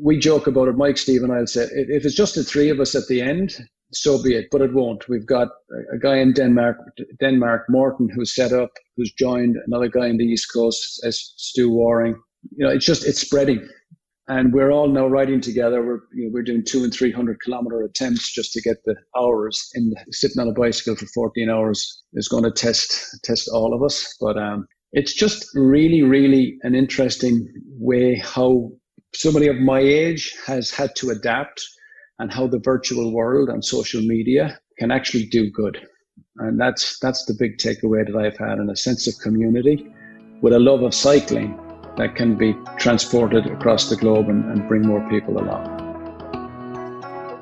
we joke about it, Mike, Steve, and I'll say if it's just the three of us at the end, so be it. But it won't. We've got a guy in Denmark, Denmark, Morton, who's set up, who's joined another guy in the East Coast, as Stu Waring. You know, it's just it's spreading, and we're all now riding together. We're you know, we're doing two and three hundred kilometer attempts just to get the hours. And sitting on a bicycle for fourteen hours is going to test test all of us. But um, it's just really, really an interesting way how somebody of my age has had to adapt and how the virtual world and social media can actually do good. And that's that's the big takeaway that I've had and a sense of community with a love of cycling that can be transported across the globe and, and bring more people along.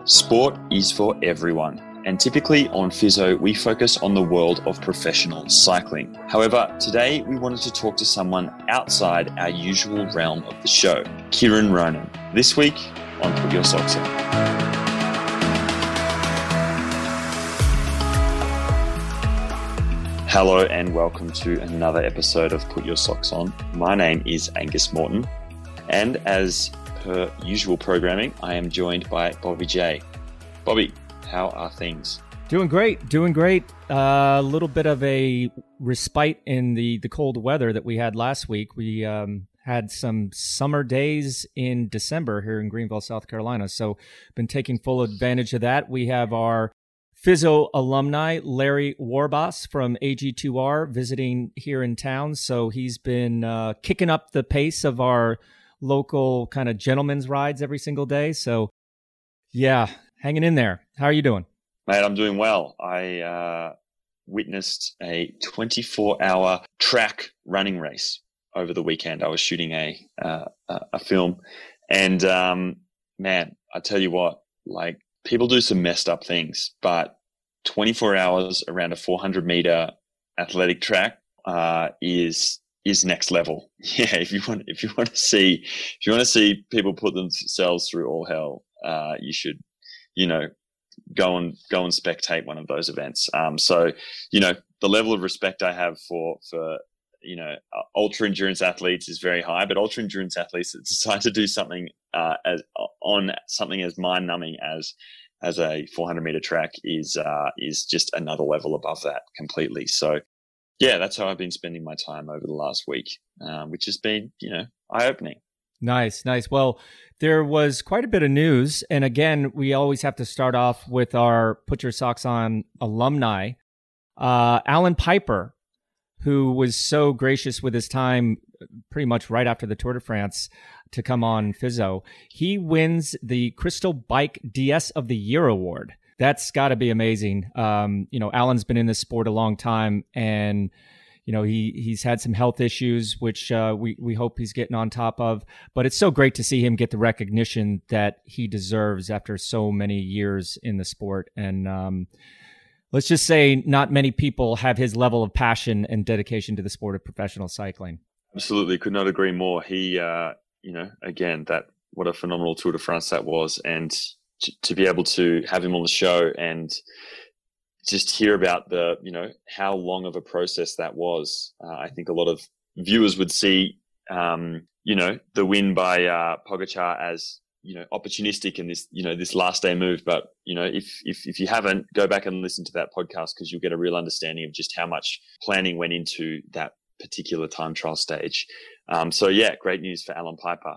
Sport is for everyone. And typically on Fizzo, we focus on the world of professional cycling. However, today we wanted to talk to someone outside our usual realm of the show, Kieran Ronan. This week on Put Your Socks On. Hello and welcome to another episode of Put Your Socks On. My name is Angus Morton, and as per usual programming, I am joined by Bobby J. Bobby, how are things? Doing great, doing great. A uh, little bit of a respite in the the cold weather that we had last week. We um, had some summer days in December here in Greenville, South Carolina. So, been taking full advantage of that. We have our Fizzo alumni Larry Warbasse from AG2R visiting here in town. So he's been uh, kicking up the pace of our local kind of gentlemen's rides every single day. So, yeah, hanging in there. How are you doing? Mate, I'm doing well. I uh, witnessed a 24 hour track running race over the weekend. I was shooting a, uh, a film. And um, man, I tell you what, like people do some messed up things, but 24 hours around a 400 meter athletic track uh, is is next level. Yeah, if you want if you want to see if you want to see people put themselves through all hell, uh, you should you know go and go and spectate one of those events. Um, so you know the level of respect I have for for you know uh, ultra endurance athletes is very high, but ultra endurance athletes that decide to do something uh, as on something as mind numbing as as a 400 meter track is uh, is just another level above that completely. So yeah, that's how I've been spending my time over the last week, um, which has been you know eye opening. Nice, nice. Well, there was quite a bit of news, and again, we always have to start off with our put your socks on alumni. Uh, Allan Peiper, who was so gracious with his time, pretty much right after the Tour de France, to come on Fizzo. He wins the Crystal Bike DS of the Year award. That's got to be amazing. Um, you know, Alan's been in this sport a long time, and you know he he's had some health issues, which uh, we we hope he's getting on top of. But it's so great to see him get the recognition that he deserves after so many years in the sport. And um, let's just say, not many people have his level of passion and dedication to the sport of professional cycling. Absolutely, could not agree more. He uh, you know, again, that what a phenomenal Tour de France that was, and to, to be able to have him on the show and just hear about the, you know, how long of a process that was. Uh, I think a lot of viewers would see, um, you know, the win by uh, Pogacar as you know opportunistic in this you know this last day move but you know if if, if you haven't go back and listen to that podcast because you'll get a real understanding of just how much planning went into that particular time trial stage um, so yeah, great news for Alan Peiper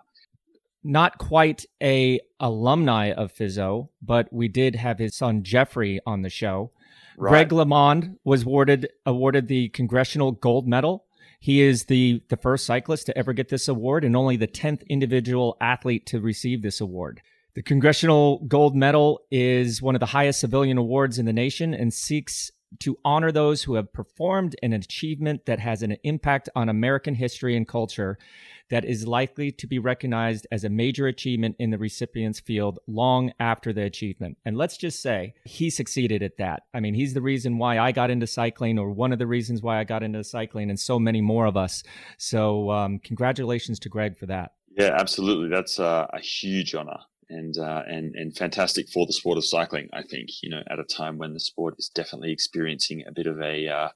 Not quite a alumni of Fizzo, but we did have his son Jeffrey on the show. Right. Greg LeMond was awarded awarded the Congressional Gold Medal. He is the the first cyclist to ever get this award and only the 10th individual athlete to receive this award. The Congressional Gold Medal is one of the highest civilian awards in the nation and seeks to honor those who have performed an achievement that has an impact on American history and culture that is likely to be recognized as a major achievement in the recipient's field long after the achievement. And let's just say he succeeded at that. I mean, he's the reason why I got into cycling, or one of the reasons why I got into cycling, and so many more of us. So, um, congratulations to Greg for that. Yeah, absolutely. That's uh, a huge honor and uh, and and fantastic for the sport of cycling. I think you know at a time when the sport is definitely experiencing a bit of a uh,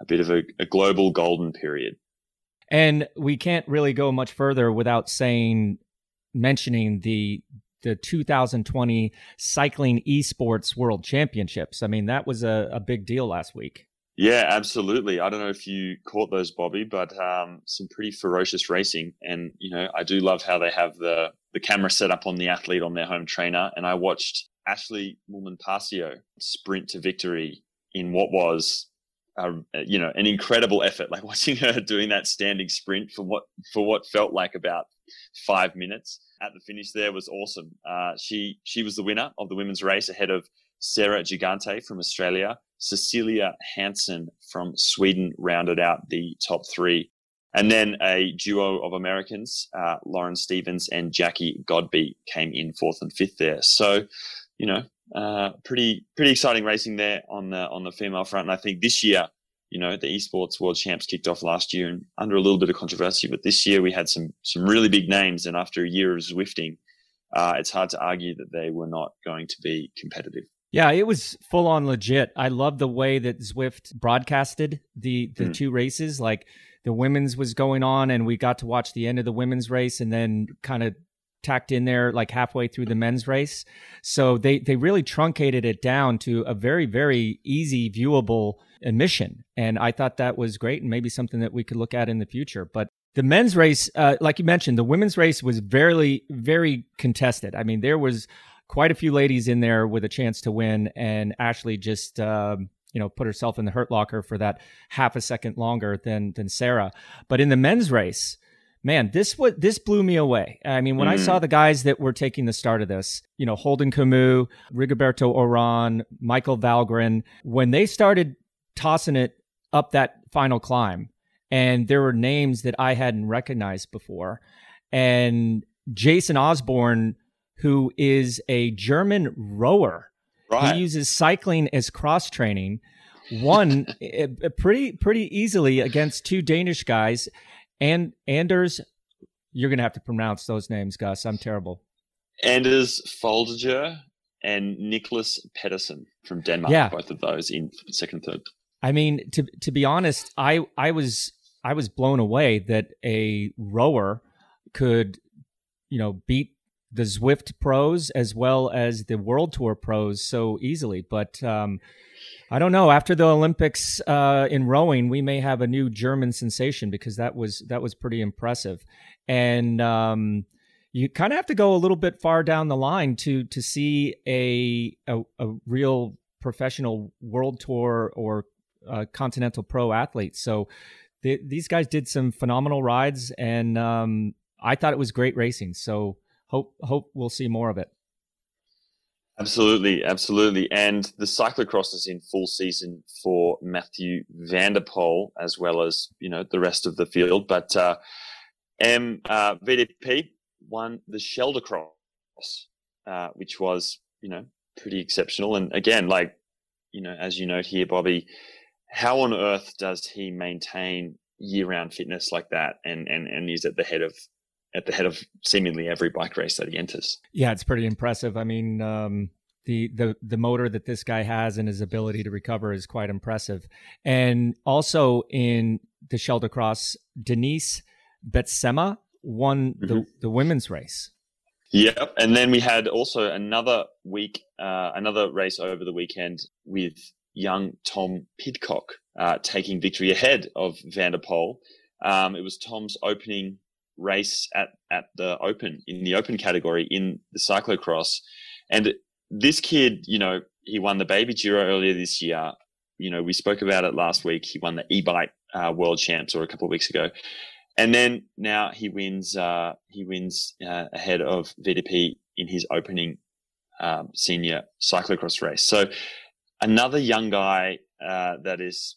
a bit of a, a, global golden period. And we can't really go much further without saying mentioning the the 2020 cycling esports world championships. I mean, that was a, a big deal last week. Yeah, absolutely. I don't know if you caught those, Bobby, but um, some pretty ferocious racing. And you know, I do love how they have the the camera set up on the athlete on their home trainer. And I watched Ashley Moolman-Pasio sprint to victory in what was, you know, an incredible effort. Like watching her doing that standing sprint for what for what felt like about five minutes at the finish there was awesome. Uh, she she was the winner of the women's race ahead of sarah Gigante from Australia. Cecilia Hansen from Sweden rounded out the top three. And then a duo of Americans, uh, Lauren stephens and Jackie godbe came in fourth and fifth there. So, you know, uh, pretty pretty exciting racing there on the on the female front. And I think this year, you know, the esports world champs kicked off last year and under a little bit of controversy, but this year we had some some really big names. And after a year of Zwifting, uh, it's hard to argue that they were not going to be competitive. Yeah, it was full on legit. I love the way that Zwift broadcasted the the mm. two races. Like the women's was going on, and we got to watch the end of the women's race, and then kind of tacked in there like halfway through the men's race. So they they really truncated it down to a very very easy viewable emission, and I thought that was great, and maybe something that we could look at in the future. But the men's race, uh, like you mentioned, the women's race was very very contested. I mean, there was quite a few ladies in there with a chance to win, and Ashley just um, you know put herself in the hurt locker for that half a second longer than than Sarah. But in the men's race, man, this what this blew me away. I mean, when mm. I saw mm. the guys that were taking the start of this, you know, Holden Comeau, Rigoberto Uran, Michael Valgren, when they started tossing it up that final climb, and there were names that I hadn't recognized before, and Jason Osborne who is a German rower. Right. He uses cycling as cross training. Won pretty pretty easily against two Danish guys, and Anders. You're gonna have to pronounce those names, Gus. I'm terrible. Anders Foldager and Nicholas Pedersen from Denmark. Yeah. both of those in second, third. I mean, to to be honest, I I was I was blown away that a rower could, you know, beat the Zwift pros as well as the World Tour pros so easily. But um, I don't know. After the Olympics uh, in rowing, we may have a new German sensation because that was that was pretty impressive. And um, you kind of have to go a little bit far down the line to to see a a, a real professional World Tour or uh, Continental Pro athlete. So. these guys did some phenomenal rides, and um, I thought it was great racing. So hope hope we'll see more of it. Absolutely, absolutely. And the cyclocross is in full season for Matthew van der Poel as well as, you know, the rest of the field. But uh, M uh, VDP won the Scheldecross, uh, which was, you know, pretty exceptional. And again, like, you know, as you note here, Bobby, how on earth does he maintain year round fitness like that and, and, and is at the head of at the head of seemingly every bike race that he enters. Yeah, it's pretty impressive. I mean, um, the the the motor that this guy has and his ability to recover is quite impressive. And also in the Scheldecross, Denise Betsema won the, mm-hmm. the women's race. Yep, and then we had also another week, uh, another race over the weekend with young Tom Pidcock uh, taking victory ahead of Van der Poel. Um, it was Tom's opening race at, at the open in the open category in the cyclocross. And this kid, you know, he won the baby Giro earlier this year. You know, we spoke about it last week. He won the e-bike uh, world champs or a couple of weeks ago. And then now he wins, uh, he wins uh, ahead of VDP in his opening um, senior cyclocross race. So another young guy uh, that is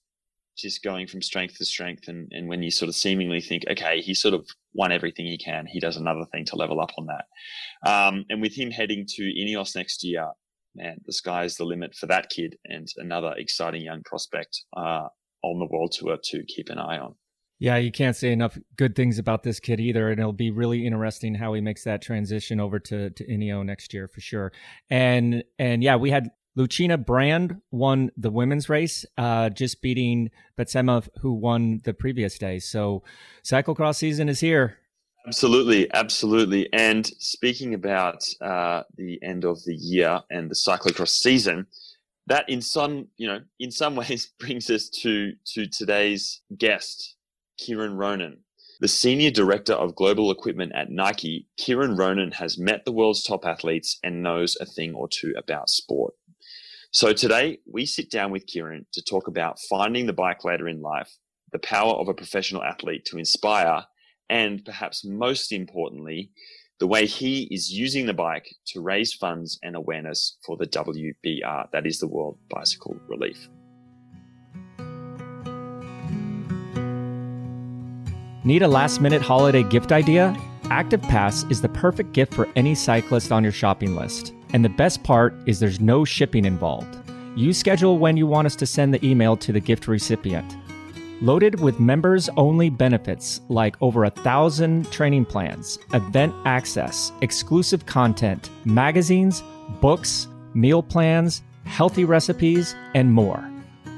just going from strength to strength. And, and when you sort of seemingly think, okay, he sort of won everything he can, he does another thing to level up on that. Um, and with him heading to Ineos next year, man, the sky's the limit for that kid and another exciting young prospect uh, on the world tour to keep an eye on. Yeah, you can't say enough good things about this kid either, and it'll be really interesting how he makes that transition over to to Ineo next year for sure. And and yeah, we had Lucinda Brand won the women's race, uh, just beating Betsema, who won the previous day. So cyclocross season is here. Absolutely, absolutely. And speaking about uh, the end of the year and the cyclocross season, that in some you know in some ways brings us to to today's guest, Kieran Ronan. The senior director of global equipment at Nike, Kieran Ronan has met the world's top athletes and knows a thing or two about sport. So today we sit down with Kieran to talk about finding the bike later in life, the power of a professional athlete to inspire, and perhaps most importantly, the way he is using the bike to raise funds and awareness for the WBR, that is the World Bicycle Relief. Need a last minute holiday gift idea? Active Pass is the perfect gift for any cyclist on your shopping list. And the best part is there's no shipping involved. You schedule when you want us to send the email to the gift recipient. Loaded with members only benefits like over a thousand training plans, event access, exclusive content, magazines, books, meal plans, healthy recipes, and more.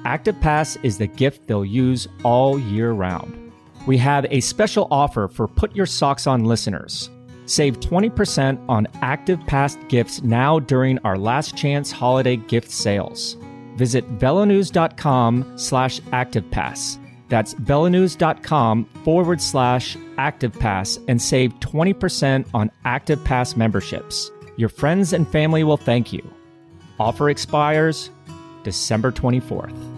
Active Pass is the gift they'll use all year round. We have a special offer for Put Your Socks On listeners. Save 20% on Active Pass gifts now during our last chance holiday gift sales. Visit velonews.com slash ActivePass that's velonews.com forward slash ActivePass and save 20% on active pass memberships. Your friends and family will thank you. Offer expires December 24th.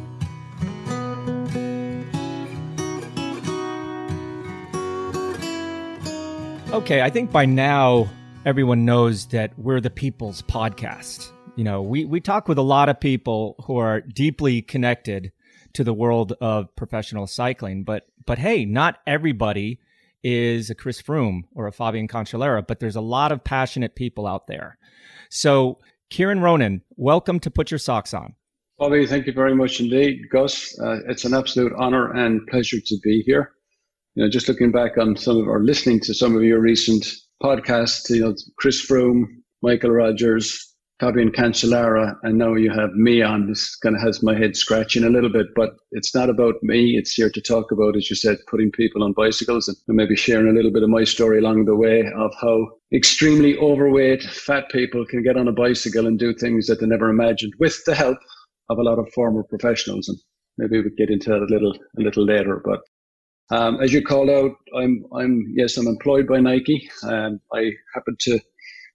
Okay, I think by now everyone knows that we're the people's podcast. You know, we, we talk with a lot of people who are deeply connected to the world of professional cycling. But but hey, not everybody is a Chris Froome or a Fabian Cancellara, but there's a lot of passionate people out there. So, Kieran Ronan, welcome to Put Your Socks On. Bobby, thank you very much indeed. Gus, uh, it's an absolute honor and pleasure to be here. You know, just looking back on some of or listening to some of your recent podcasts, you know, Chris Froome, Michael Rogers, Fabian Cancellara, and now you have me on. This kind of has my head scratching a little bit, but it's not about me. It's here to talk about, as you said, putting people on bicycles and maybe sharing a little bit of my story along the way of how extremely overweight fat people can get on a bicycle and do things that they never imagined with the help of a lot of former professionals. And maybe we get into that a little a little later. But um, as you called out, I'm I'm yes, I'm employed by Nike. Um, I happen to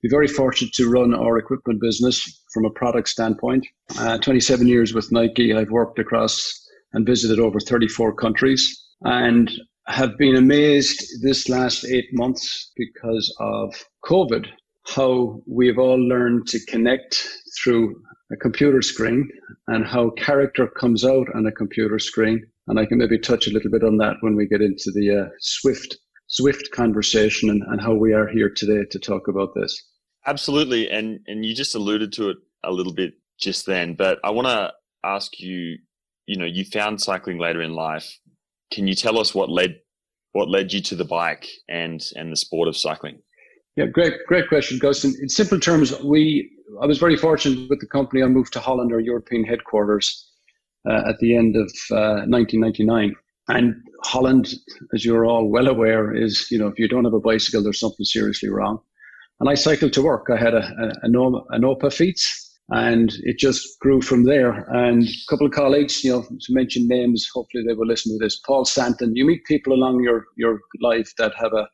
be very fortunate to run our equipment business from a product standpoint. Uh, 27 years with Nike, I've worked across and visited over 34 countries and have been amazed this last eight months because of COVID, how we've all learned to connect through a computer screen and how character comes out on a computer screen. And I can maybe touch a little bit on that when we get into the uh, Zwift Zwift conversation and, and how we are here today to talk about this. Absolutely, and and you just alluded to it a little bit just then, but I want to ask you. You know, you found cycling later in life. Can you tell us what led what led you to the bike and and the sport of cycling? Yeah, great, great question, Gus. In, in simple terms, we I was very fortunate with the company. I moved to Holland, our European headquarters, uh, at the end of uh, 1999. And Holland, as you're all well aware, is you know if you don't have a bicycle, there's something seriously wrong. And I cycled to work. I had a, a, an, an Opafiets and it just grew from there. And a couple of colleagues, you know, to mention names, hopefully they will listen to this. Paul Santon, you meet people along your, your life that have a,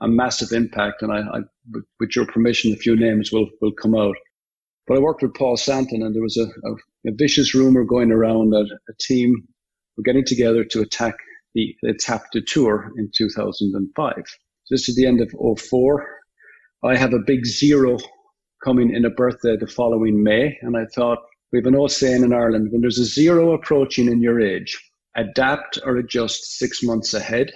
a massive impact. And I, I, with your permission, a few names will, will come out. But I worked with Paul Santon and there was a, a, a vicious rumor going around that a team were getting together to attack the, the Étape Tour in 2005. So this is the end of 04 I have a big zero coming in a birthday the following May. And I thought, we have an old saying in Ireland when there's a zero approaching in your age, adapt or adjust six months ahead.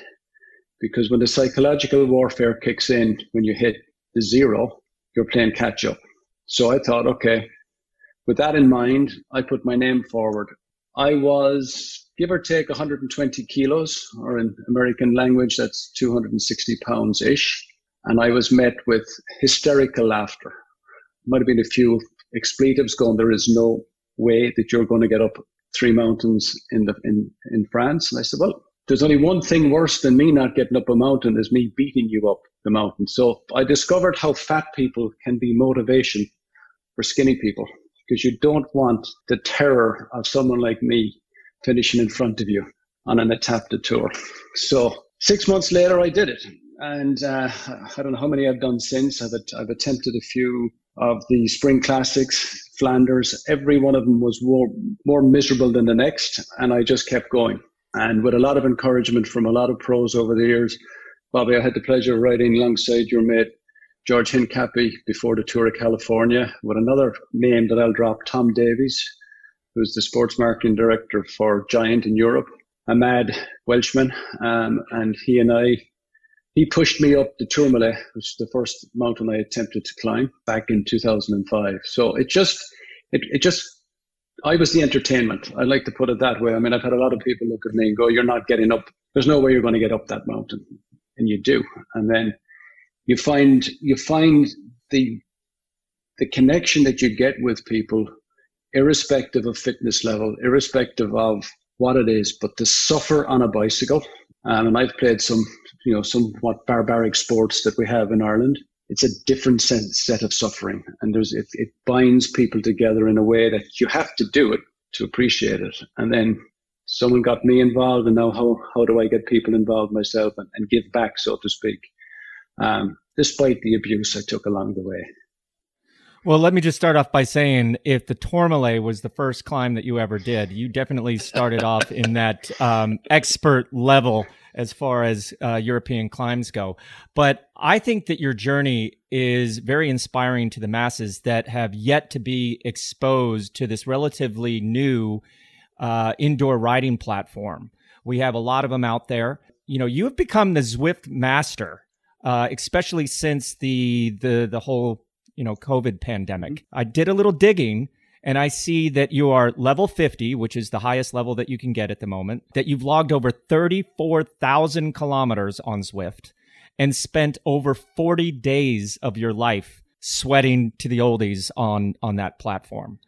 Because when the psychological warfare kicks in, when you hit the zero, you're playing catch up. So I thought, okay, with that in mind, I put my name forward. I was give or take 120 kilos, or in American language, that's 260 pounds ish and I was met with hysterical laughter. Might have been a few expletives going. There is no way that you're going to get up three mountains in the in in France. And I said, well, there's only one thing worse than me not getting up a mountain is me beating you up the mountain. So I discovered how fat people can be motivation for skinny people because you don't want the terror of someone like me finishing in front of you on an adapted tour. So six months later, I did it. And uh, I don't know how many I've done since. I've, I've attempted a few of the spring classics, Flanders. Every one of them was more, more miserable than the next. And I just kept going. And with a lot of encouragement from a lot of pros over the years, Bobby, I had the pleasure of riding alongside your mate George Hincapie before the Tour of California with another name that I'll drop, Tom Davies, who's the sports marketing director for Giant in Europe, a mad Welshman. Um, and he and I, he pushed me up the Tourmalet, which is the first mountain I attempted to climb back in 2005. So it just, it, it just, I was the entertainment. I like to put it that way. I mean, I've had a lot of people look at me and go, you're not getting up. There's no way you're going to get up that mountain. And you do. And then you find you find the the connection that you get with people irrespective of fitness level irrespective of what it is but to suffer on a bicycle um, and i've played some you know somewhat barbaric sports that we have in ireland it's a different set, of suffering and there's it, it binds people together in a way that you have to do it to appreciate it and then someone got me involved and now how, how do i get people involved myself and, and give back so to speak um, despite the abuse I took along the way. Well, let me just start off by saying if the Tourmalet was the first climb that you ever did, you definitely started off in that um, expert level as far as uh, European climbs go. But I think that your journey is very inspiring to the masses that have yet to be exposed to this relatively new uh, indoor riding platform. We have a lot of them out there. You know, you have become the Zwift master uh, especially since the the the whole you know COVID pandemic. Mm-hmm. I did a little digging. And I see that you are level 50, which is the highest level that you can get at the moment, that you've logged over 34,000 kilometers on Zwift and spent over 40 days of your life sweating to the oldies on, on that platform.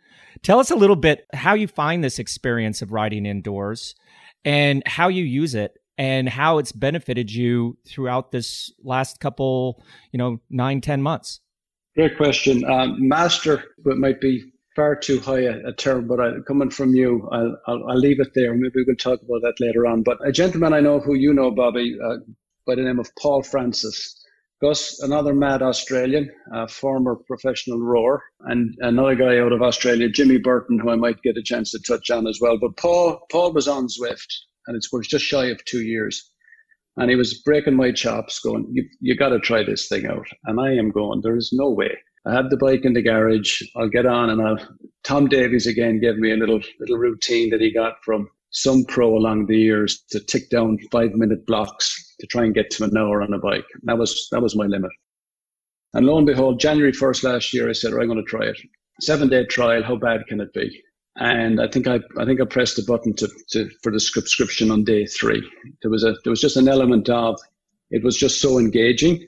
Tell us a little bit how you find this experience of riding indoors and how you use it and how it's benefited you throughout this last couple, you know, nine, ten months? Great question. Um, master it might be far too high a, a term, but I, coming from you, I'll, I'll, I'll, leave it there. Maybe we can talk about that later on. But a gentleman I know who you know, Bobby, uh, by the name of Paul Francis. Gus, another mad Australian, a former professional rower, and another guy out of Australia, Jimmy Burton, who I might get a chance to touch on as well. But Paul, Paul was on Zwift and it was just shy of two years. And he was breaking my chops, going, "You you got to try this thing out." And I am going, "There is no way." I have the bike in the garage. I'll get on, and I'll. Tom Davies again gave me a little little routine that he got from some pro along the years to tick down five minute blocks to try and get to an hour on a bike. That was that was my limit. And lo and behold, January first last year, I said, right, "I'm going to try it." Seven day trial. How bad can it be? and I think I I think I pressed the button to, to for the subscription on day three. There was a there was just an element of it was just so engaging.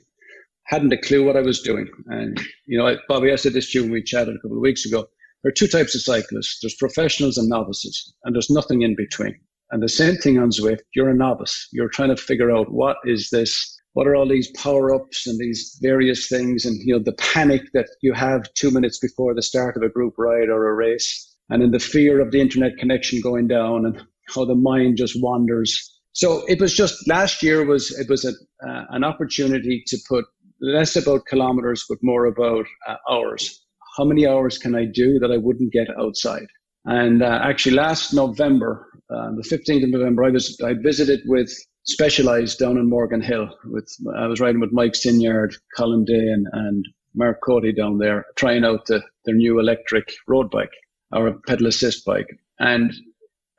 Hadn't a clue what I was doing, and you know, Bobby, I said this to you when we chatted a couple of weeks ago. There are two types of cyclists. There's professionals and novices, and there's nothing in between. And the same thing on Zwift. You're a novice. You're trying to figure out what is this what are all these power ups and these various things and you know the panic that you have two minutes before the start of a group ride or a race and in the fear of the internet connection going down and how the mind just wanders. So it was just last year was it was a, uh, an opportunity to put less about kilometers but more about uh, hours. How many hours can I do that I wouldn't get outside? And uh, actually, last November, uh, the 15th of November, I was I visited with Specialized down in Morgan Hill. With I was riding with Mike Sinyard, Colin Day, and, and Mark Cody down there, trying out the, their new electric road bike or pedal assist bike. And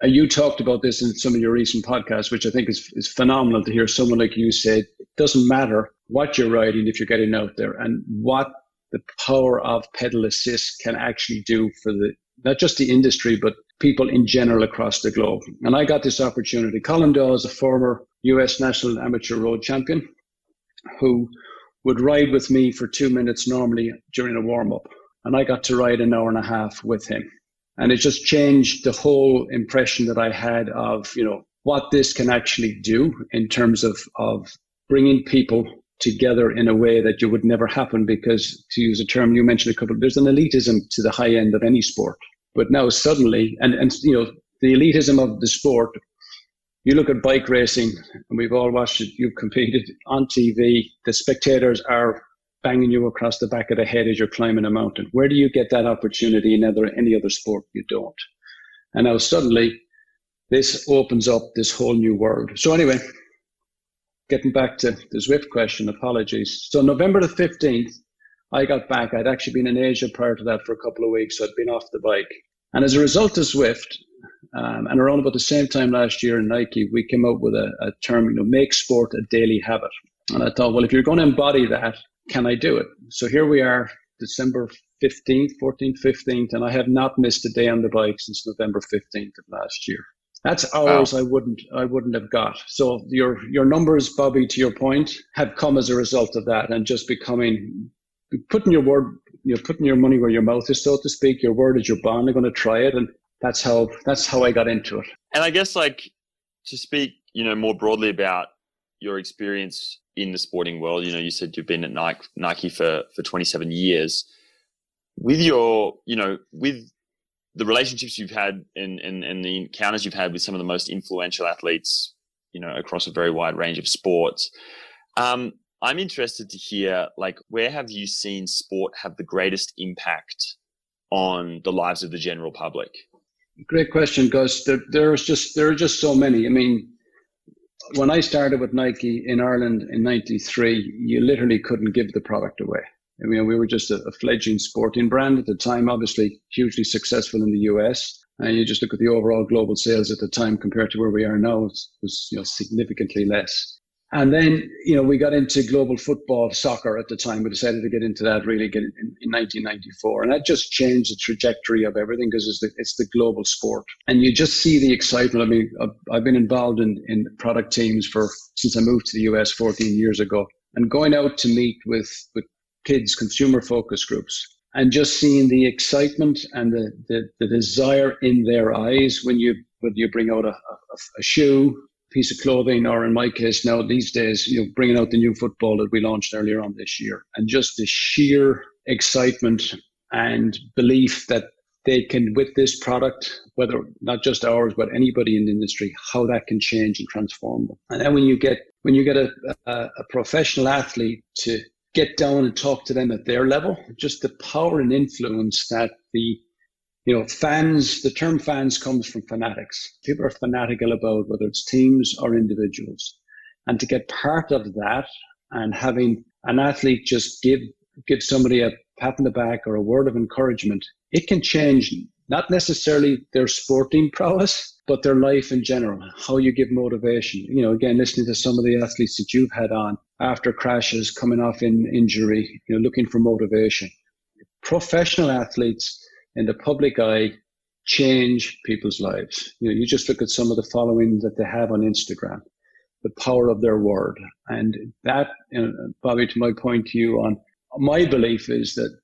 uh, you talked about this in some of your recent podcasts, which I think is, is phenomenal to hear someone like you say it doesn't matter what you're riding if you're getting out there and what the power of pedal assist can actually do for the not just the industry but people in general across the globe. And I got this opportunity. Colin Daw is a former US national amateur road champion who would ride with me for two minutes normally during a warm up. And I got to ride an hour and a half with him and it just changed the whole impression that I had of you know what this can actually do in terms of, of bringing people together in a way that you would never happen because to use a term you mentioned a couple there's an elitism to the high end of any sport. But now suddenly and and you know the elitism of the sport you look at bike racing and we've all watched it you've competed on tv the spectators are banging you across the back of the head as you're climbing a mountain. Where do you get that opportunity in other any other sport? You don't. And now suddenly this opens up this whole new world. So anyway getting back to the Zwift question, apologies. So November the 15th, I got back. I'd actually been in Asia prior to that for a couple of weeks, so I'd been off the bike. And as a result of Zwift, um, and around about the same time last year in Nike, we came up with a, a term, you know, make sport a daily habit. And I thought, well, if you're going to embody that, can I do it? So here we are, December 15th, 14th, 15th, and I have not missed a day on the bike since November 15th of last year. That's hours wow. I wouldn't I wouldn't have got. So your your numbers, Bobby, to your point, have come as a result of that and just becoming putting your word you're putting your money where your mouth is, so to speak. Your word is your bond. I'm gonna try it and that's how that's how I got into it. And I guess like to speak, you know, more broadly about your experience in the sporting world, you know, you said you've been at Nike, Nike for, for 27 years. With your, you know, with the relationships you've had and, and, and the encounters you've had with some of the most influential athletes, you know, across a very wide range of sports. Um, I'm interested to hear, like, where have you seen sport have the greatest impact on the lives of the general public? Great question, Gus. There, there's just there are just so many. I mean, when I started with Nike in Ireland in '93, you literally couldn't give the product away. I mean, we were just a, a, fledgling sporting brand at the time, obviously hugely successful in the US. And you just look at the overall global sales at the time compared to where we are now, it was you know, significantly less. And then, you know, we got into global football, soccer at the time. We decided to get into that really get in, in 1994. And that just changed the trajectory of everything because it's the, it's the global sport. And you just see the excitement. I mean, I've, I've been involved in, in product teams for since I moved to the US 14 years ago. And going out to meet with, with kids, consumer focus groups, and just seeing the excitement and the, the, the desire in their eyes when you when you bring out a, a, a shoe, piece of clothing, or in my case now these days, you know, bringing out the new football that we launched earlier on this year, and just the sheer excitement and belief that they can with this product whether not just ours but anybody in the industry how that can change and transform them. And then when you get when you get a, a, a professional athlete to get down and talk to them at their level. Just the power and influence that the you know fans. The term fans comes from fanatics. People are fanatical about whether it's teams or individuals, and to get part of that and having an athlete just give give somebody a pat on the back or a word of encouragement, it can change not necessarily their sporting prowess, but their life in general, how you give motivation. You know, again, listening to some of the athletes that you've had on after crashes, coming off in injury, you know, looking for motivation. Professional athletes in the public eye change people's lives. You know, you just look at some of the following that they have on Instagram, the power of their word. And that, you know, Bobby, to my point to you on my belief is that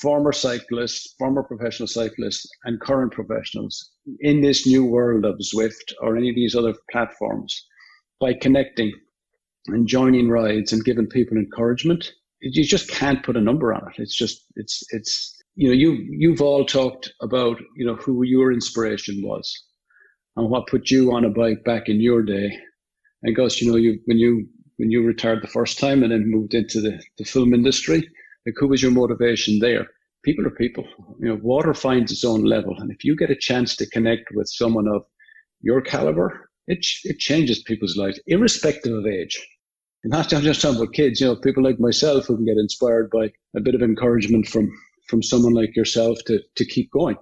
former cyclists, former professional cyclists, and current professionals in this new world of Zwift or any of these other platforms, by connecting and joining rides and giving people encouragement, you just can't put a number on it. It's just it's it's you know you you've all talked about you know who your inspiration was and what put you on a bike back in your day. And Gus, you know you when you when you retired the first time and then moved into the, the film industry? Like, who was your motivation there? People are people. You know, water finds its own level. And if you get a chance to connect with someone of your caliber, it, it changes people's lives, irrespective of age. And not just talking about kids, you know, people like myself who can get inspired by a bit of encouragement from, from someone like yourself to, to keep going.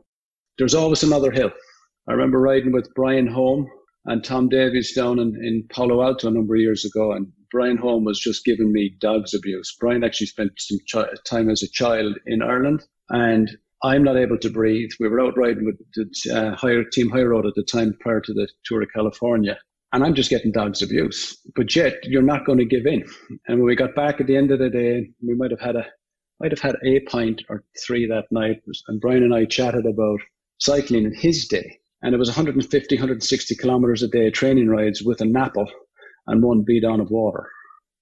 There's always another hill. I remember riding with Brian Holm and Tom Davies down in, in Palo Alto a number of years ago, and Brian Holm was just giving me dogs abuse. Brian actually spent some time as a child in Ireland, and I'm not able to breathe. We were out riding with the uh, higher, Team High Road at the time prior to the Tour of California, and I'm just getting dogs abuse. But yet, you're not going to give in. And when we got back at the end of the day, we might have had a might have had a pint or three that night, and Brian and I chatted about cycling in his day And it was 150, 160 kilometers a day training rides with a napple and one bidon of water.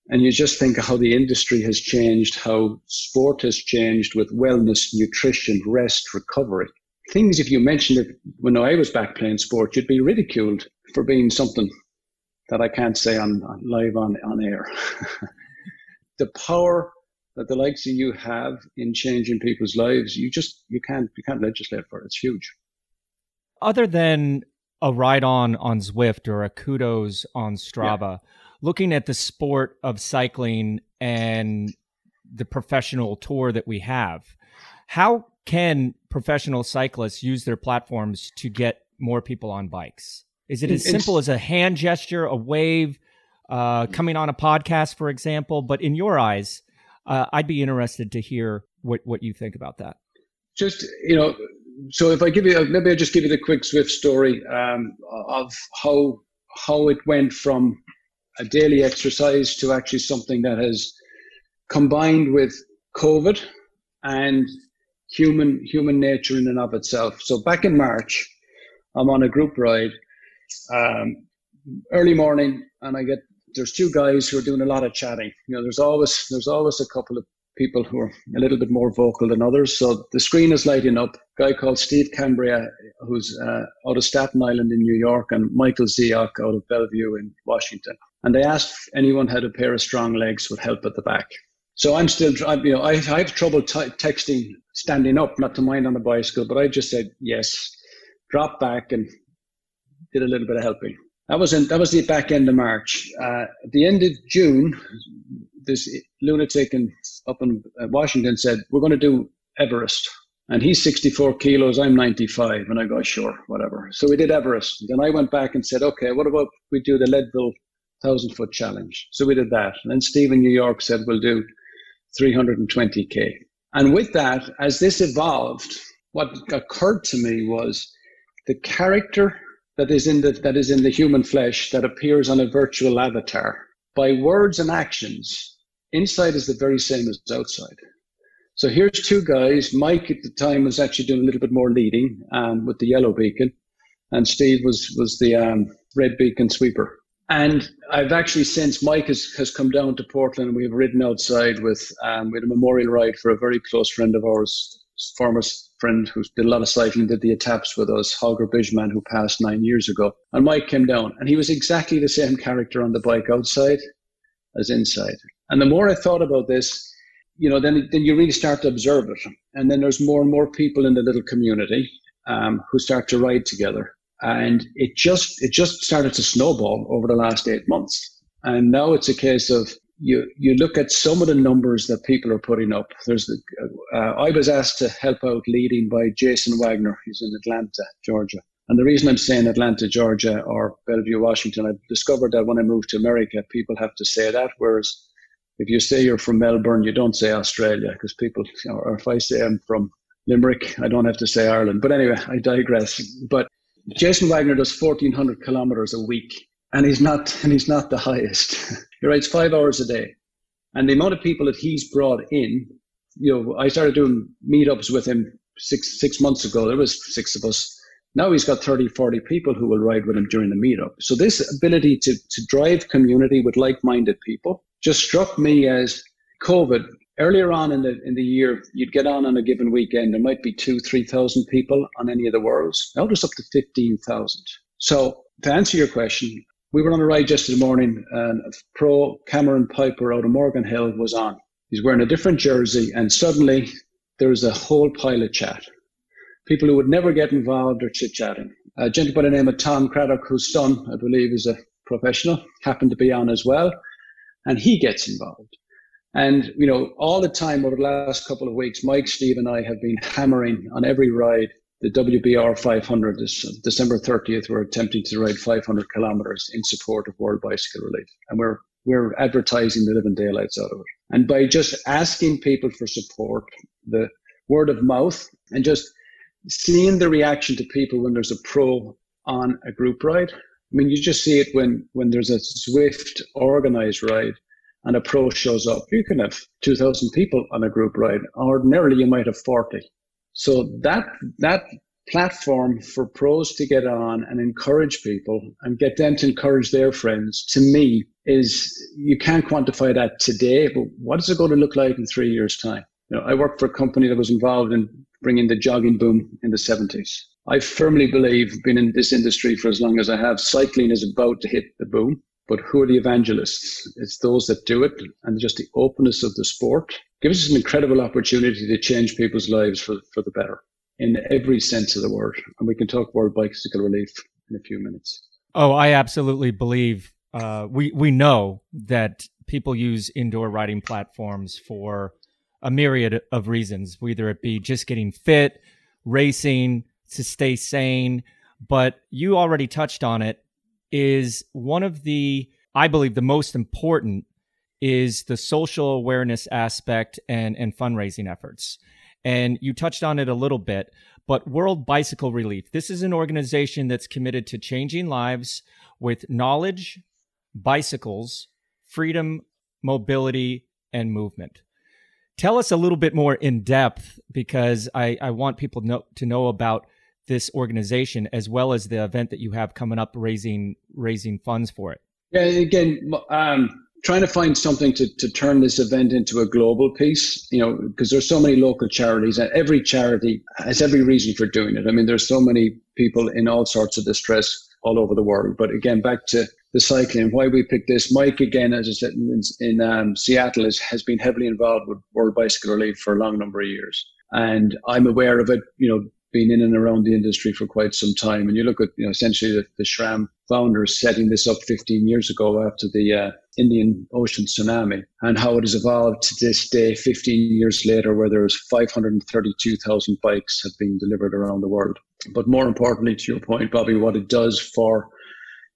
And you just think how the industry has changed, how sport has changed with wellness, nutrition, rest, recovery. Things, if you mentioned it when I was back playing sport, you'd be ridiculed for being something that I can't say on, on live on, on air. the power that the likes of you have in changing people's lives, you just you can't you can't legislate for it. It's huge. Other than a ride on on Zwift or a kudos on Strava, yeah. looking at the sport of cycling and the professional tour that we have, how can professional cyclists use their platforms to get more people on bikes? Is it as simple as a hand gesture, a wave, uh, coming on a podcast, for example? But in your eyes, uh, I'd be interested to hear what, what you think about that. Just, you know, so if I give you, maybe I'll just give you the quick Zwift story um, of how how it went from a daily exercise to actually something that has combined with COVID and human human nature in and of itself. So back in March, I'm on a group ride, um, early morning, and I get there's two guys who are doing a lot of chatting. You know, there's always there's always a couple of people who are a little bit more vocal than others. So the screen is lighting up. Guy called Steve Cambria, who's uh, out of Staten Island in New York, and Michael Ziok out of Bellevue in Washington. And they asked if anyone had a pair of strong legs would help at the back. So I'm still, you know, I, I have trouble t- texting standing up, not to mind on a bicycle, but I just said yes, drop back and did a little bit of helping. That was in, that was the back end of March. Uh, at the end of June, this lunatic in, up in uh, Washington said, "We're going to do Everest." And he's 64 kilos, I'm 95. And I go, sure, whatever. So we did Everest. Then I went back and said, okay, what about we do the Leadville 1,000 foot challenge? So we did that. And then Steve in New York said, we'll do 320K. And with that, as this evolved, what occurred to me was the character that is in the that is in the human flesh that appears on a virtual avatar by words and actions inside is the very same as outside so here's two guys mike at the time was actually doing a little bit more leading um, with the yellow beacon and steve was was the um, red beacon sweeper and I've actually since Mike has, has come down to Portland and we've ridden outside with um, with a memorial ride for a very close friend of ours, former friend who did a lot of cycling, did the etaps with us, Holger Bijman, who passed nine years ago. And Mike came down, and he was exactly the same character on the bike outside as inside. And the more I thought about this, you know, then then you really start to observe it, and then there's more and more people in the little community um, who start to ride together, and it just it just started to snowball over the last eight months. And now it's a case of you you look at some of the numbers that people are putting up. There's the, uh, I was asked to help out leading by Jason Wagner. He's in Atlanta, Georgia. And the reason I'm saying Atlanta, Georgia, or Bellevue, Washington, I discovered that when I moved to America, people have to say that. Whereas if you say you're from Melbourne, you don't say Australia because people, or if I say I'm from Limerick, I don't have to say Ireland. But anyway, I digress. But Jason Wagner does 1,400 kilometers a week and he's not and he's not the highest. he rides five hours a day, and the amount of people that he's brought in, you know, I started doing meetups with him six six months ago. There was six of us. Now he's got 30, 40 people who will ride with him during the meetup. So this ability to to drive community with like-minded people just struck me as COVID. Earlier on in the in the year, you'd get on on a given weekend. There might be two, three thousand people on any of the worlds. Now there's up to fifteen thousand. So to answer your question, we were on a ride yesterday morning, and pro Cameron Piper out of Morgan Hill was on. He's wearing a different jersey, and suddenly there was a whole pile of chat. People who would never get involved or chit chatting. A gentleman by the name of Tom Craddock, whose son, I believe, is a professional, happened to be on as well, and he gets involved. And, you know, all the time over the last couple of weeks, Mike, Steve, and I have been hammering on every ride the WBR 500 is uh, December 30th. We're attempting to ride 500 kilometers in support of World Bicycle Relief, and we're we're advertising the living daylights out of it. And by just asking people for support, the word of mouth, and just seeing the reaction to people when there's a pro on a group ride. I mean, you just see it when when there's a Zwift, organized ride and a pro shows up. You can have 2,000 people on a group ride. Ordinarily, you might have 40. So that that platform for pros to get on and encourage people and get them to encourage their friends, to me, is you can't quantify that today, but what is it going to look like in three years' time? You know, I worked for a company that was involved in bringing the jogging boom in the 70s. I firmly believe, been in this industry for as long as I have, cycling is about to hit the boom. But who are the evangelists? It's those that do it, and just the openness of the sport gives us an incredible opportunity to change people's lives for, for the better in every sense of the word. And we can talk about bicycle relief in a few minutes. Oh, I absolutely believe uh, we we know that people use indoor riding platforms for a myriad of reasons, whether it be just getting fit, racing, to stay sane. But you already touched on it. Is one of the I believe the most important is the social awareness aspect and and fundraising efforts and you touched on it a little bit, but World Bicycle Relief. This is an organization that's committed to changing lives with knowledge, bicycles, freedom, mobility, and movement. Tell us a little bit more in depth because I, I want people know, to know about this organization as well as the event that you have coming up raising raising funds for it. Yeah, again, um, trying to find something to, to turn this event into a global piece, you know, because there's so many local charities and every charity has every reason for doing it. I mean, there's so many people in all sorts of distress all over the world. But again, back to the cycling, why we picked this. Mike, again, as I said, in, in um, Seattle, is, has been heavily involved with World Bicycle Relief for a long number of years. And I'm aware of it, you know, been in and around the industry for quite some time. And you look at, you know, essentially the, the SRAM founders setting this up 15 years ago after the uh, Indian Ocean tsunami and how it has evolved to this day, 15 years later, where there's 532,000 bikes have been delivered around the world. But more importantly, to your point, Bobby, what it does for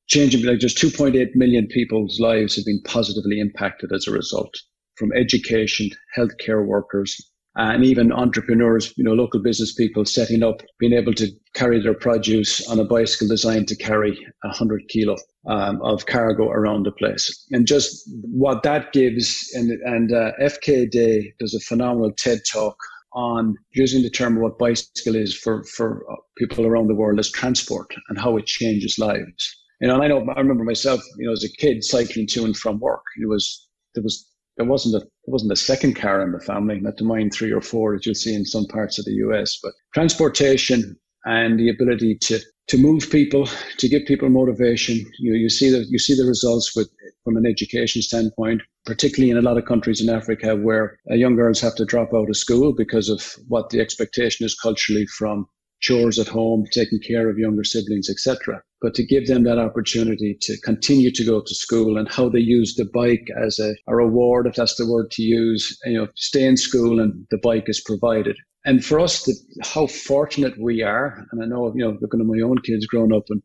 changing, like just 2.8 million people's lives have been positively impacted as a result from education, healthcare workers, and even entrepreneurs, you know, local business people setting up, being able to carry their produce on a bicycle designed to carry 100 kilo um, of cargo around the place. And just what that gives, and, and uh, FK Day does a phenomenal TED talk on using the term what bicycle is for, for people around the world as transport and how it changes lives. You know, and I know, I remember myself, you know, as a kid cycling to and from work. It was, there was there wasn't a there wasn't a second car in the family, not to mind three or four as you'll see in some parts of the US. But transportation and the ability to to move people, to give people motivation. You you see the you see the results with from an education standpoint, particularly in a lot of countries in Africa where uh, young girls have to drop out of school because of what the expectation is culturally from chores at home, taking care of younger siblings, etc. But to give them that opportunity to continue to go to school and how they use the bike as a, a reward, if that's the word to use, you know, stay in school and the bike is provided. And for us, the, how fortunate we are, and I know, you know, looking at my own kids growing up and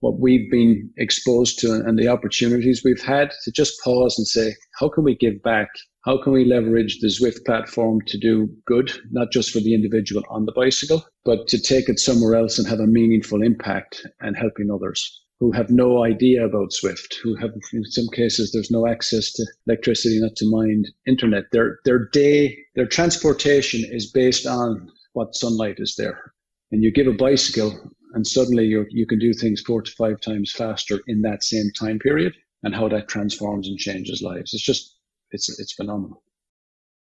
what we've been exposed to and the opportunities we've had to just pause and say, how can we give back how can we leverage the Zwift platform to do good, not just for the individual on the bicycle, but to take it somewhere else and have a meaningful impact and helping others who have no idea about Zwift, who have, in some cases, there's no access to electricity, not to mind internet. Their, their day, their transportation is based on what sunlight is there. And you give a bicycle and suddenly you you can do things four to five times faster in that same time period and how that transforms and changes lives. It's just it's it's phenomenal.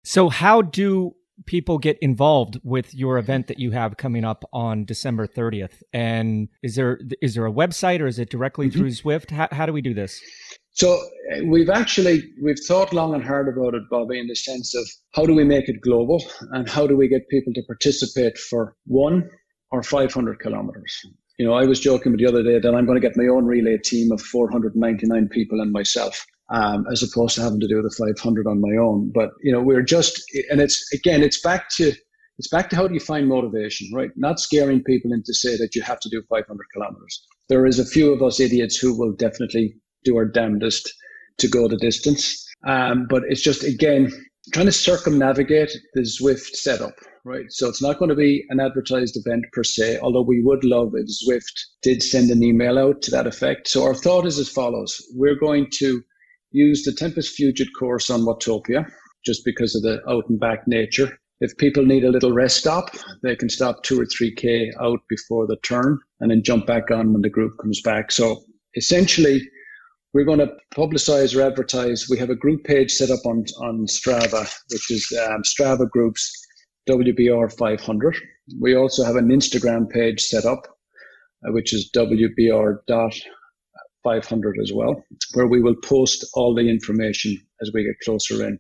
So how do people get involved with your event that you have coming up on December 30th? And is there is there a website or is it directly mm-hmm. through Zwift? How, how do we do this? So uh, we've actually we've thought long and hard about it, Bobby, in the sense of how do we make it global and how do we get people to participate for one or 500 kilometers. You know, I was joking the other day that I'm going to get my own relay team of 499 people and myself um, as opposed to having to do the 500 on my own. But you know, we're just, and it's again, it's back to it's back to how do you find motivation, right? Not scaring people into say that you have to do 500 kilometers. There is a few of us idiots who will definitely do our damnedest to go the distance. Um, but it's just again trying to circumnavigate the Zwift setup, right? So it's not going to be an advertised event per se, although we would love if Zwift did send an email out to that effect. So our thought is as follows: we're going to use the Tempus Fugit course on Watopia just because of the out and back nature. If people need a little rest stop, they can stop two or three K out before the turn and then jump back on when the group comes back. So essentially, we're going to publicize or advertise. We have a group page set up on, on Strava, which is um, Strava Groups WBR 500. We also have an Instagram page set up, uh, which is WBR 500 as well, where we will post all the information as we get closer in.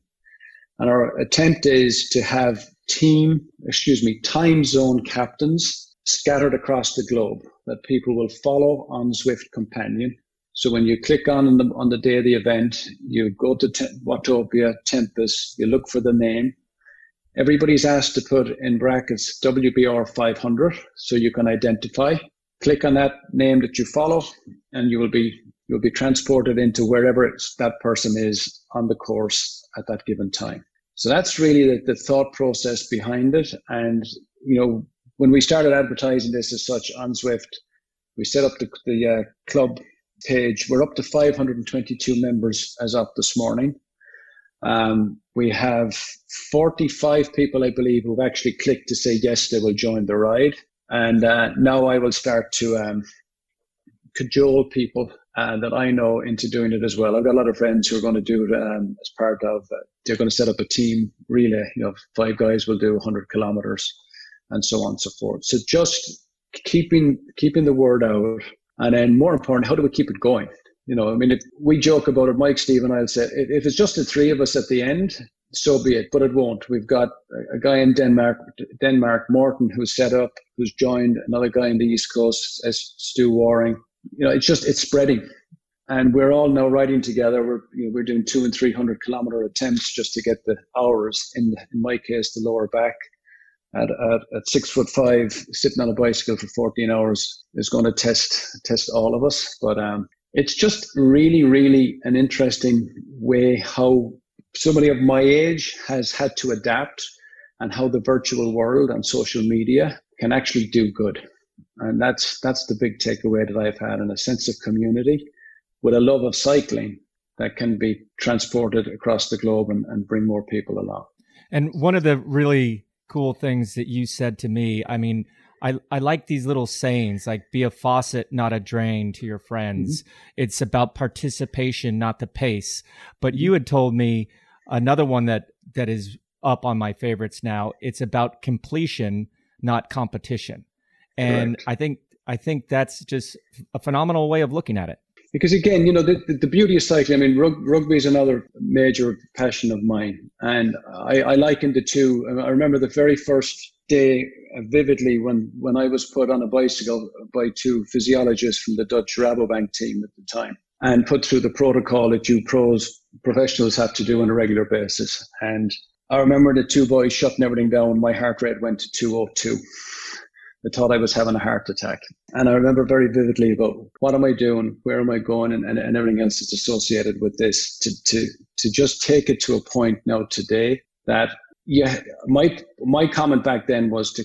And our attempt is to have team, excuse me, time zone captains scattered across the globe that people will follow on Zwift Companion so when you click on the, on the day of the event, you go to Watopia, Tempus, you look for the name. Everybody's asked to put in brackets WBR 500 so you can identify. Click on that name that you follow, and you will be you'll be transported into wherever that person is on the course at that given time. So that's really the, the thought process behind it. And you know, when we started advertising this as such on Zwift, we set up the, the uh, club page. We're up to 522 members as of this morning. Um, we have 45 people, I believe, who've actually clicked to say yes, they will join the ride. And uh, now I will start to um, cajole people uh, that I know into doing it as well. I've got a lot of friends who are going to do it um, as part of. Uh, they're going to set up a team relay. You know, five guys will do 100 kilometers, and so on and so forth. So just keeping keeping the word out and then more important, how do we keep it going? You know, I mean, if we joke about it, Mike, Steve, and I'll say, if it's just the three of us at the end, so be it. But it won't. We've got a guy in Denmark, Denmark, Morton, who's set up, who's joined another guy in the East Coast as Stu Waring. You know, it's just it's spreading, and we're all now riding together. We're you know, we're doing two and three hundred kilometer attempts just to get the hours. In in my case, the lower back at, at, at six foot five, sitting on a bicycle for 14 hours is going to test test all of us. But um, it's just really, really an interesting way how somebody of my age has had to adapt and how the virtual world and social media can actually do good. And that's that's the big takeaway that I've had and a sense of community with a love of cycling that can be transported across the globe and, and bring more people along. And one of the really cool things that you said to me. I mean, I, I like these little sayings like be a faucet, not a drain to your friends. Mm-hmm. It's about participation, not the pace. But you had told me another one that, that is up on my favorites now. It's about completion, not competition. And Correct. I think, I think that's just a phenomenal way of looking at it because again, you know, the, the, the, beauty of cycling, I mean, rug, rugby is another major passion of mine. And I, I liken the two. I remember the very first day vividly when, when I was put on a bicycle by two physiologists from the Dutch Rabobank team at the time and put through the protocol that you pros, professionals have to do on a regular basis. And I remember the two boys shutting everything down. My heart rate went to 202. I thought I was having a heart attack. And I remember very vividly about what am I doing, where am I going, and, and, and everything else that's associated with this. To, to, to just take it to a point now today that, yeah, my, my comment back then was to,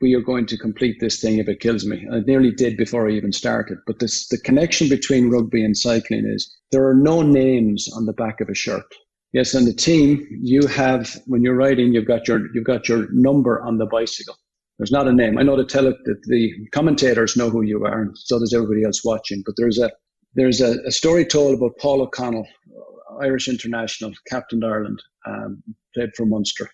we are going to complete this thing if it kills me. It nearly did before I even started. But this, the connection between rugby and cycling is there are no names on the back of a shirt. Yes, on the team, you have when you're riding, you've got your you've got your number on the bicycle. There's not a name. I know the tele, that the commentators know who you are, and so does everybody else watching. But there's a there's a, a story told about Paul O'Connell, Irish international, captain Ireland, um, played for Munster.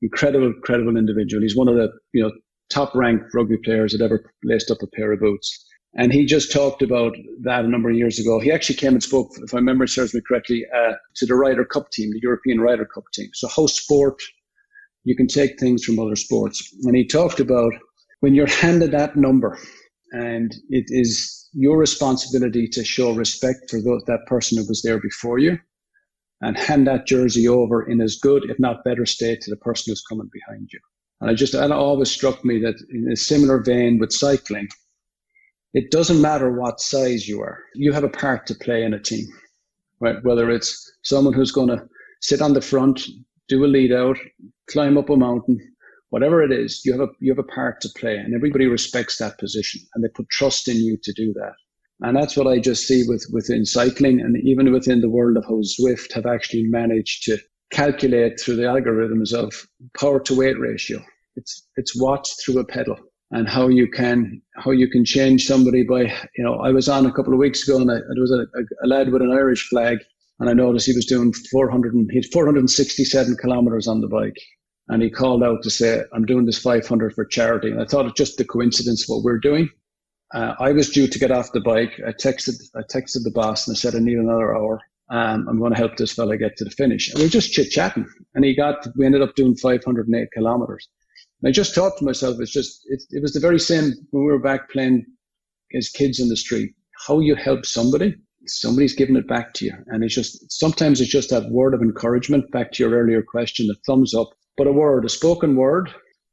Incredible, incredible individual. He's one of the you know top ranked rugby players that ever laced up a pair of boots. And he just talked about that a number of years ago. He actually came and spoke, if my memory serves me correctly, uh, to the Ryder Cup team, the European Ryder Cup team. So how sport you can take things from other sports. And he talked about when you're handed that number and it is your responsibility to show respect for that person who was there before you and hand that jersey over in as good, if not better state to the person who's coming behind you. And I just, and it always struck me that in a similar vein with cycling, it doesn't matter what size you are. You have a part to play in a team, right? Whether it's someone who's going to sit on the front, do a lead out, climb up a mountain, whatever it is, you have a you have a part to play, and everybody respects that position, and they put trust in you to do that. And that's what I just see with within cycling, and even within the world of how Zwift have actually managed to calculate through the algorithms of power to weight ratio. It's it's watts through a pedal and how you can how you can change somebody by you know I was on a couple of weeks ago and I, there was a, a, lad with an Irish flag and I noticed he was doing 400 and, he had 467 kilometers on the bike and he called out to say I'm doing this 500 for charity. And I thought it just the coincidence what we're doing. Uh, I was due to get off the bike. I texted I texted the boss and I said I need another hour um, I'm going to help this fella get to the finish and we were just chit chatting and he got we ended up doing 508 kilometers I just thought to myself, it's just, it, it was the very same when we were back playing as kids in the street. How you help somebody, somebody's giving it back to you. And it's just, sometimes it's just that word of encouragement, back to your earlier question, the thumbs up. But a word, a spoken word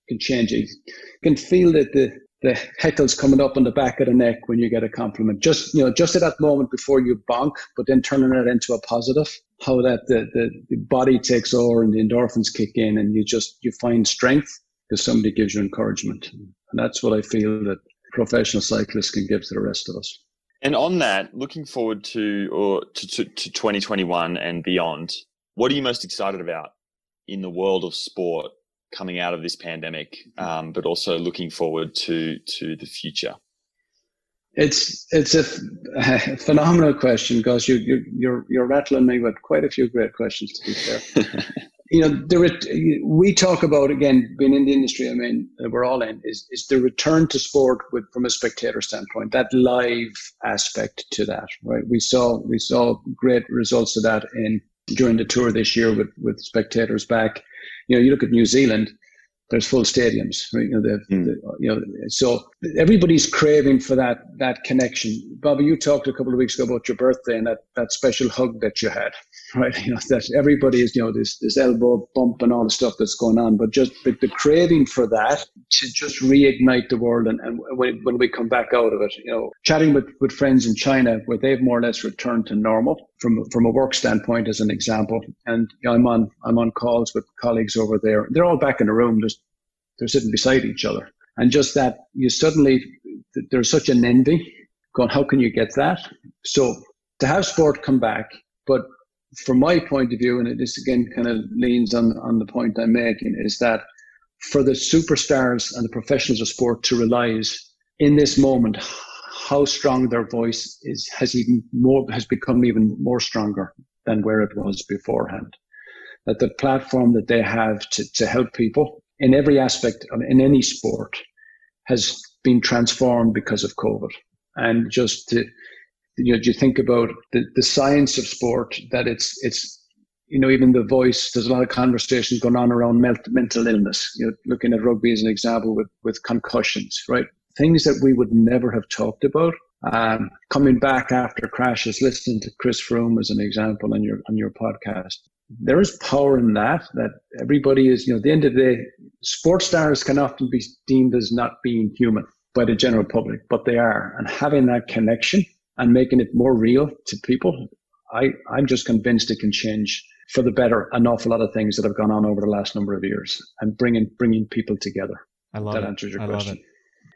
can change it. You can feel that the, the heckles coming up on the back of the neck when you get a compliment. Just, you know, just at that moment before you bonk, but then turning it into a positive, how that the, the, the body takes over and the endorphins kick in and you just, you find strength because somebody gives you encouragement. And that's what I feel that professional cyclists can give to the rest of us. And on that, looking forward to or to, to, to 2021 and beyond, what are you most excited about in the world of sport coming out of this pandemic, um, but also looking forward to to the future? It's it's a, a phenomenal question, because you, you you're you're rattling me with quite a few great questions to be fair. you know, the we talk about again being in the industry. I mean, we're all in is is the return to sport with from a spectator standpoint. That live aspect to that, right? We saw we saw great results of that in during the tour this year with with spectators back. You know, you look at New Zealand there's full stadiums, right? You know, the, mm. the, you know, so everybody's craving for that that connection. Bobby, you talked a couple of weeks ago about your birthday and that that special hug that you had, right? You know, that everybody is, you know, this this elbow bump and all the stuff that's going on, but just the, the craving for that to just reignite the world. And, and when, when we come back out of it, you know, chatting with, with friends in China where they've more or less returned to normal from from a work standpoint, as an example. And you know, I'm on I'm on calls with colleagues over there. They're all back in the room, just they're sitting beside each other. And just that you suddenly, there's such an envy going, how can you get that? So to have sport come back, but from my point of view, and this again kind of leans on, on the point I'm making, is that for the superstars and the professionals of sport to realize in this moment how strong their voice is has even more has become even more stronger than where it was beforehand. That the platform that they have to, to help people in every aspect in any sport has been transformed because of COVID. And just to, you know, do you think about the, the science of sport, that it's, it's, you know, even the voice, there's a lot of conversations going on around mental illness, you know, looking at rugby as an example with, with concussions, right? Things that we would never have talked about. Um, coming back after crashes, listening to Chris Froome as an example on your, on your podcast, there is power in that, that everybody is, you know, at the end of the day, sports stars can often be deemed as not being human by the general public, but they are. And having that connection and making it more real to people, I, I'm just convinced it can change for the better an awful lot of things that have gone on over the last number of years and bringing bringing people together. I love that it. answers your I question.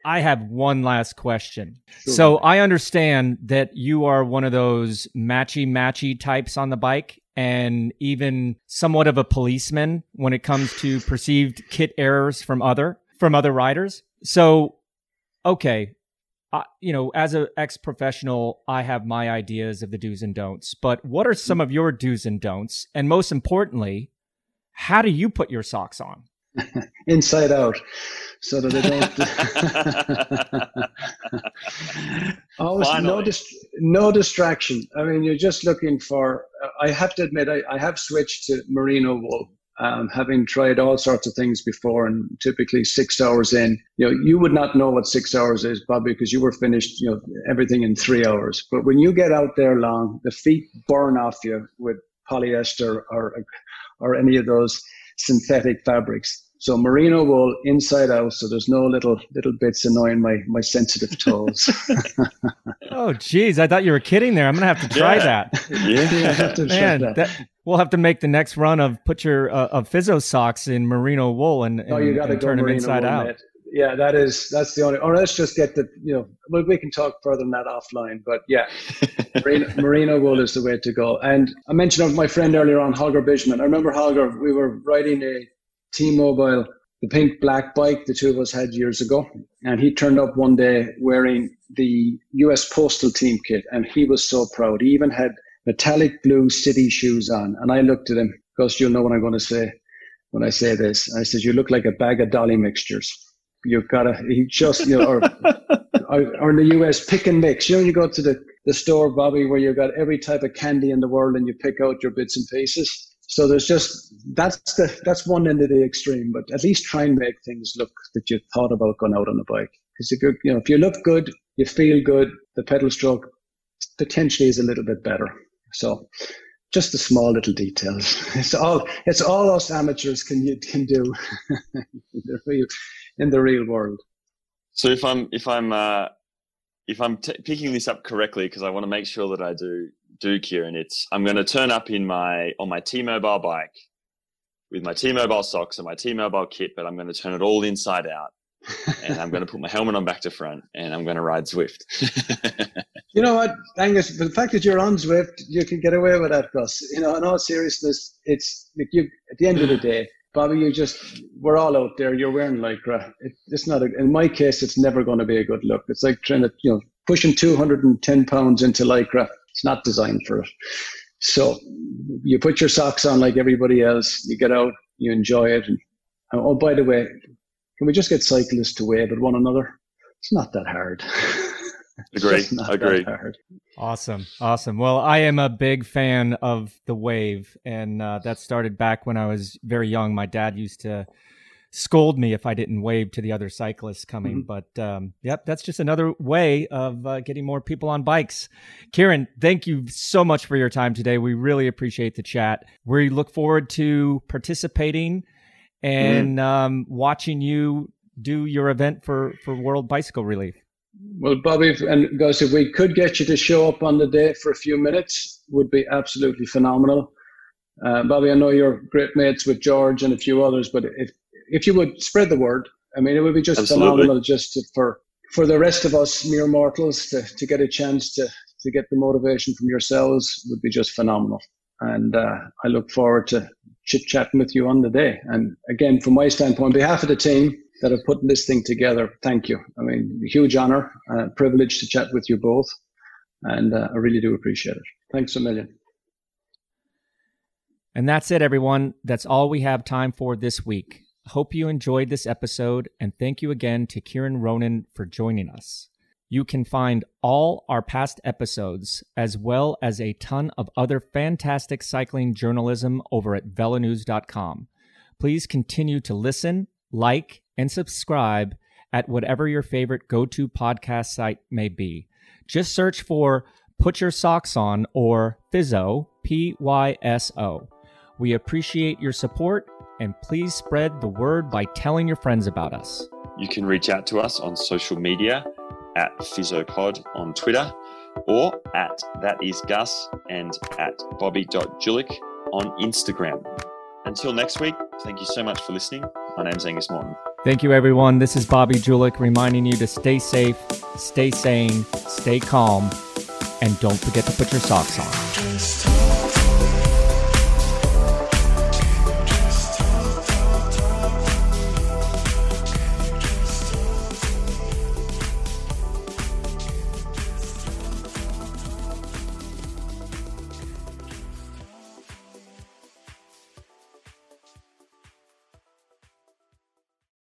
I have one last question. Sure. So I understand that you are one of those matchy matchy types on the bike and even somewhat of a policeman when it comes to perceived kit errors from other from other riders. So, okay, you know, as an ex professional, I have my ideas of the do's and don'ts. But what are some of your do's and don'ts? And most importantly, how do you put your socks on? inside out so that they don't always no, dis- no distraction i mean you're just looking for i have to admit i, I have switched to merino wool um, having tried all sorts of things before and typically six hours in you know you would not know what six hours is bobby because you were finished you know everything in three hours but when you get out there long the feet burn off you with polyester or or any of those synthetic fabrics. So merino wool inside out, so there's no little little bits annoying my my sensitive toes. oh, geez, I thought you were kidding there. I'm gonna have to try yeah. that. Yeah, have to man, that. That, we'll have to make the next run of put your uh, of Fizzo socks in merino wool and, and, oh, you gotta and turn them inside out. yeah, that is that's the only. Or let's just get the you know. Well, we can talk further than that offline. But yeah, merino, merino, wool is the way to go. And I mentioned my friend earlier on, Holger Bijman. I remember Holger. We were writing a T-Mobile, the pink black bike the two of us had years ago, and he turned up one day wearing the U.S. Postal Team kit, and he was so proud. He even had metallic blue city shoes on, and I looked at him. Because you'll know what I'm going to say when I say this. I said, "You look like a bag of dolly mixtures." you've got to he just you know or, or, in the US pick and mix. You know, you go to the, the store, Bobby, where you've got every type of candy in the world and you pick out your bits and pieces. So there's just that's the that's one end of the extreme, but at least try and make things look that you thought about going out on a bike. Because you you know if you look good, you feel good, the pedal stroke potentially is a little bit better. So just the small little details. It's all it's all us amateurs can can do in the real world. So if I'm if I'm uh, if I'm t- picking this up correctly, because I want to make sure that I do do, Kieran, it's I'm going to turn up in my on my T-Mobile bike with my T-Mobile socks and my T-Mobile kit, but I'm going to turn it all inside out, and I'm going to put my helmet on back to front, and I'm going to ride Zwift. you know what, Angus? The fact that you're on Zwift, you can get away with that, Gus. You know, in all seriousness, it's like you. At the end of the day, Bobby, you just, we're all out there. You're wearing lycra. It, it's not, a, in my case, it's never going to be a good look. It's like trying to, you know, pushing 210 pounds into lycra. It's not designed for it. So you put your socks on like everybody else. You get out, you enjoy it. And, oh, by the way, can we just get cyclists to wave at one another? It's not that hard. Agree. Agree. Awesome. Awesome. Well, I am a big fan of the wave, and uh, that started back when I was very young. My dad used to scold me if I didn't wave to the other cyclists coming. Mm-hmm. But um, yep, that's just another way of uh, getting more people on bikes. Kieran, thank you so much for your time today. We really appreciate the chat. We look forward to participating and mm. um, watching you do your event for for World Bicycle Relief. Well, Bobby and guys, if we could get you to show up on the day for a few minutes, would be absolutely phenomenal. Uh, Bobby, I know you're great mates with George and a few others, but if if you would spread the word, I mean, it would be just absolutely. phenomenal just to, for for the rest of us mere mortals to, to get a chance to to get the motivation from yourselves would be just phenomenal. And uh, I look forward to chit chatting with you on the day. And again, from my standpoint, on behalf of the team, that have put this thing together. Thank you. I mean, huge honor, uh, privilege to chat with you both, and uh, I really do appreciate it. Thanks a million. And that's it, everyone. That's all we have time for this week. Hope you enjoyed this episode, and thank you again to Kieran Ronan for joining us. You can find all our past episodes, as well as a ton of other fantastic cycling journalism over at velonews.com. Please continue to listen, like, and subscribe at whatever your favorite go to podcast site may be. Just search for Put Your Socks On or PYSO, P Y S O. We appreciate your support and please spread the word by telling your friends about us. You can reach out to us on social media at PYSOPod on Twitter or at That Is Gus and at Bobby.Julich on Instagram. Until next week, thank you so much for listening. My name's Angus Morton. Thank you, everyone. This is Bobby Julich reminding you to stay safe, stay sane, stay calm, and don't forget to put your socks on.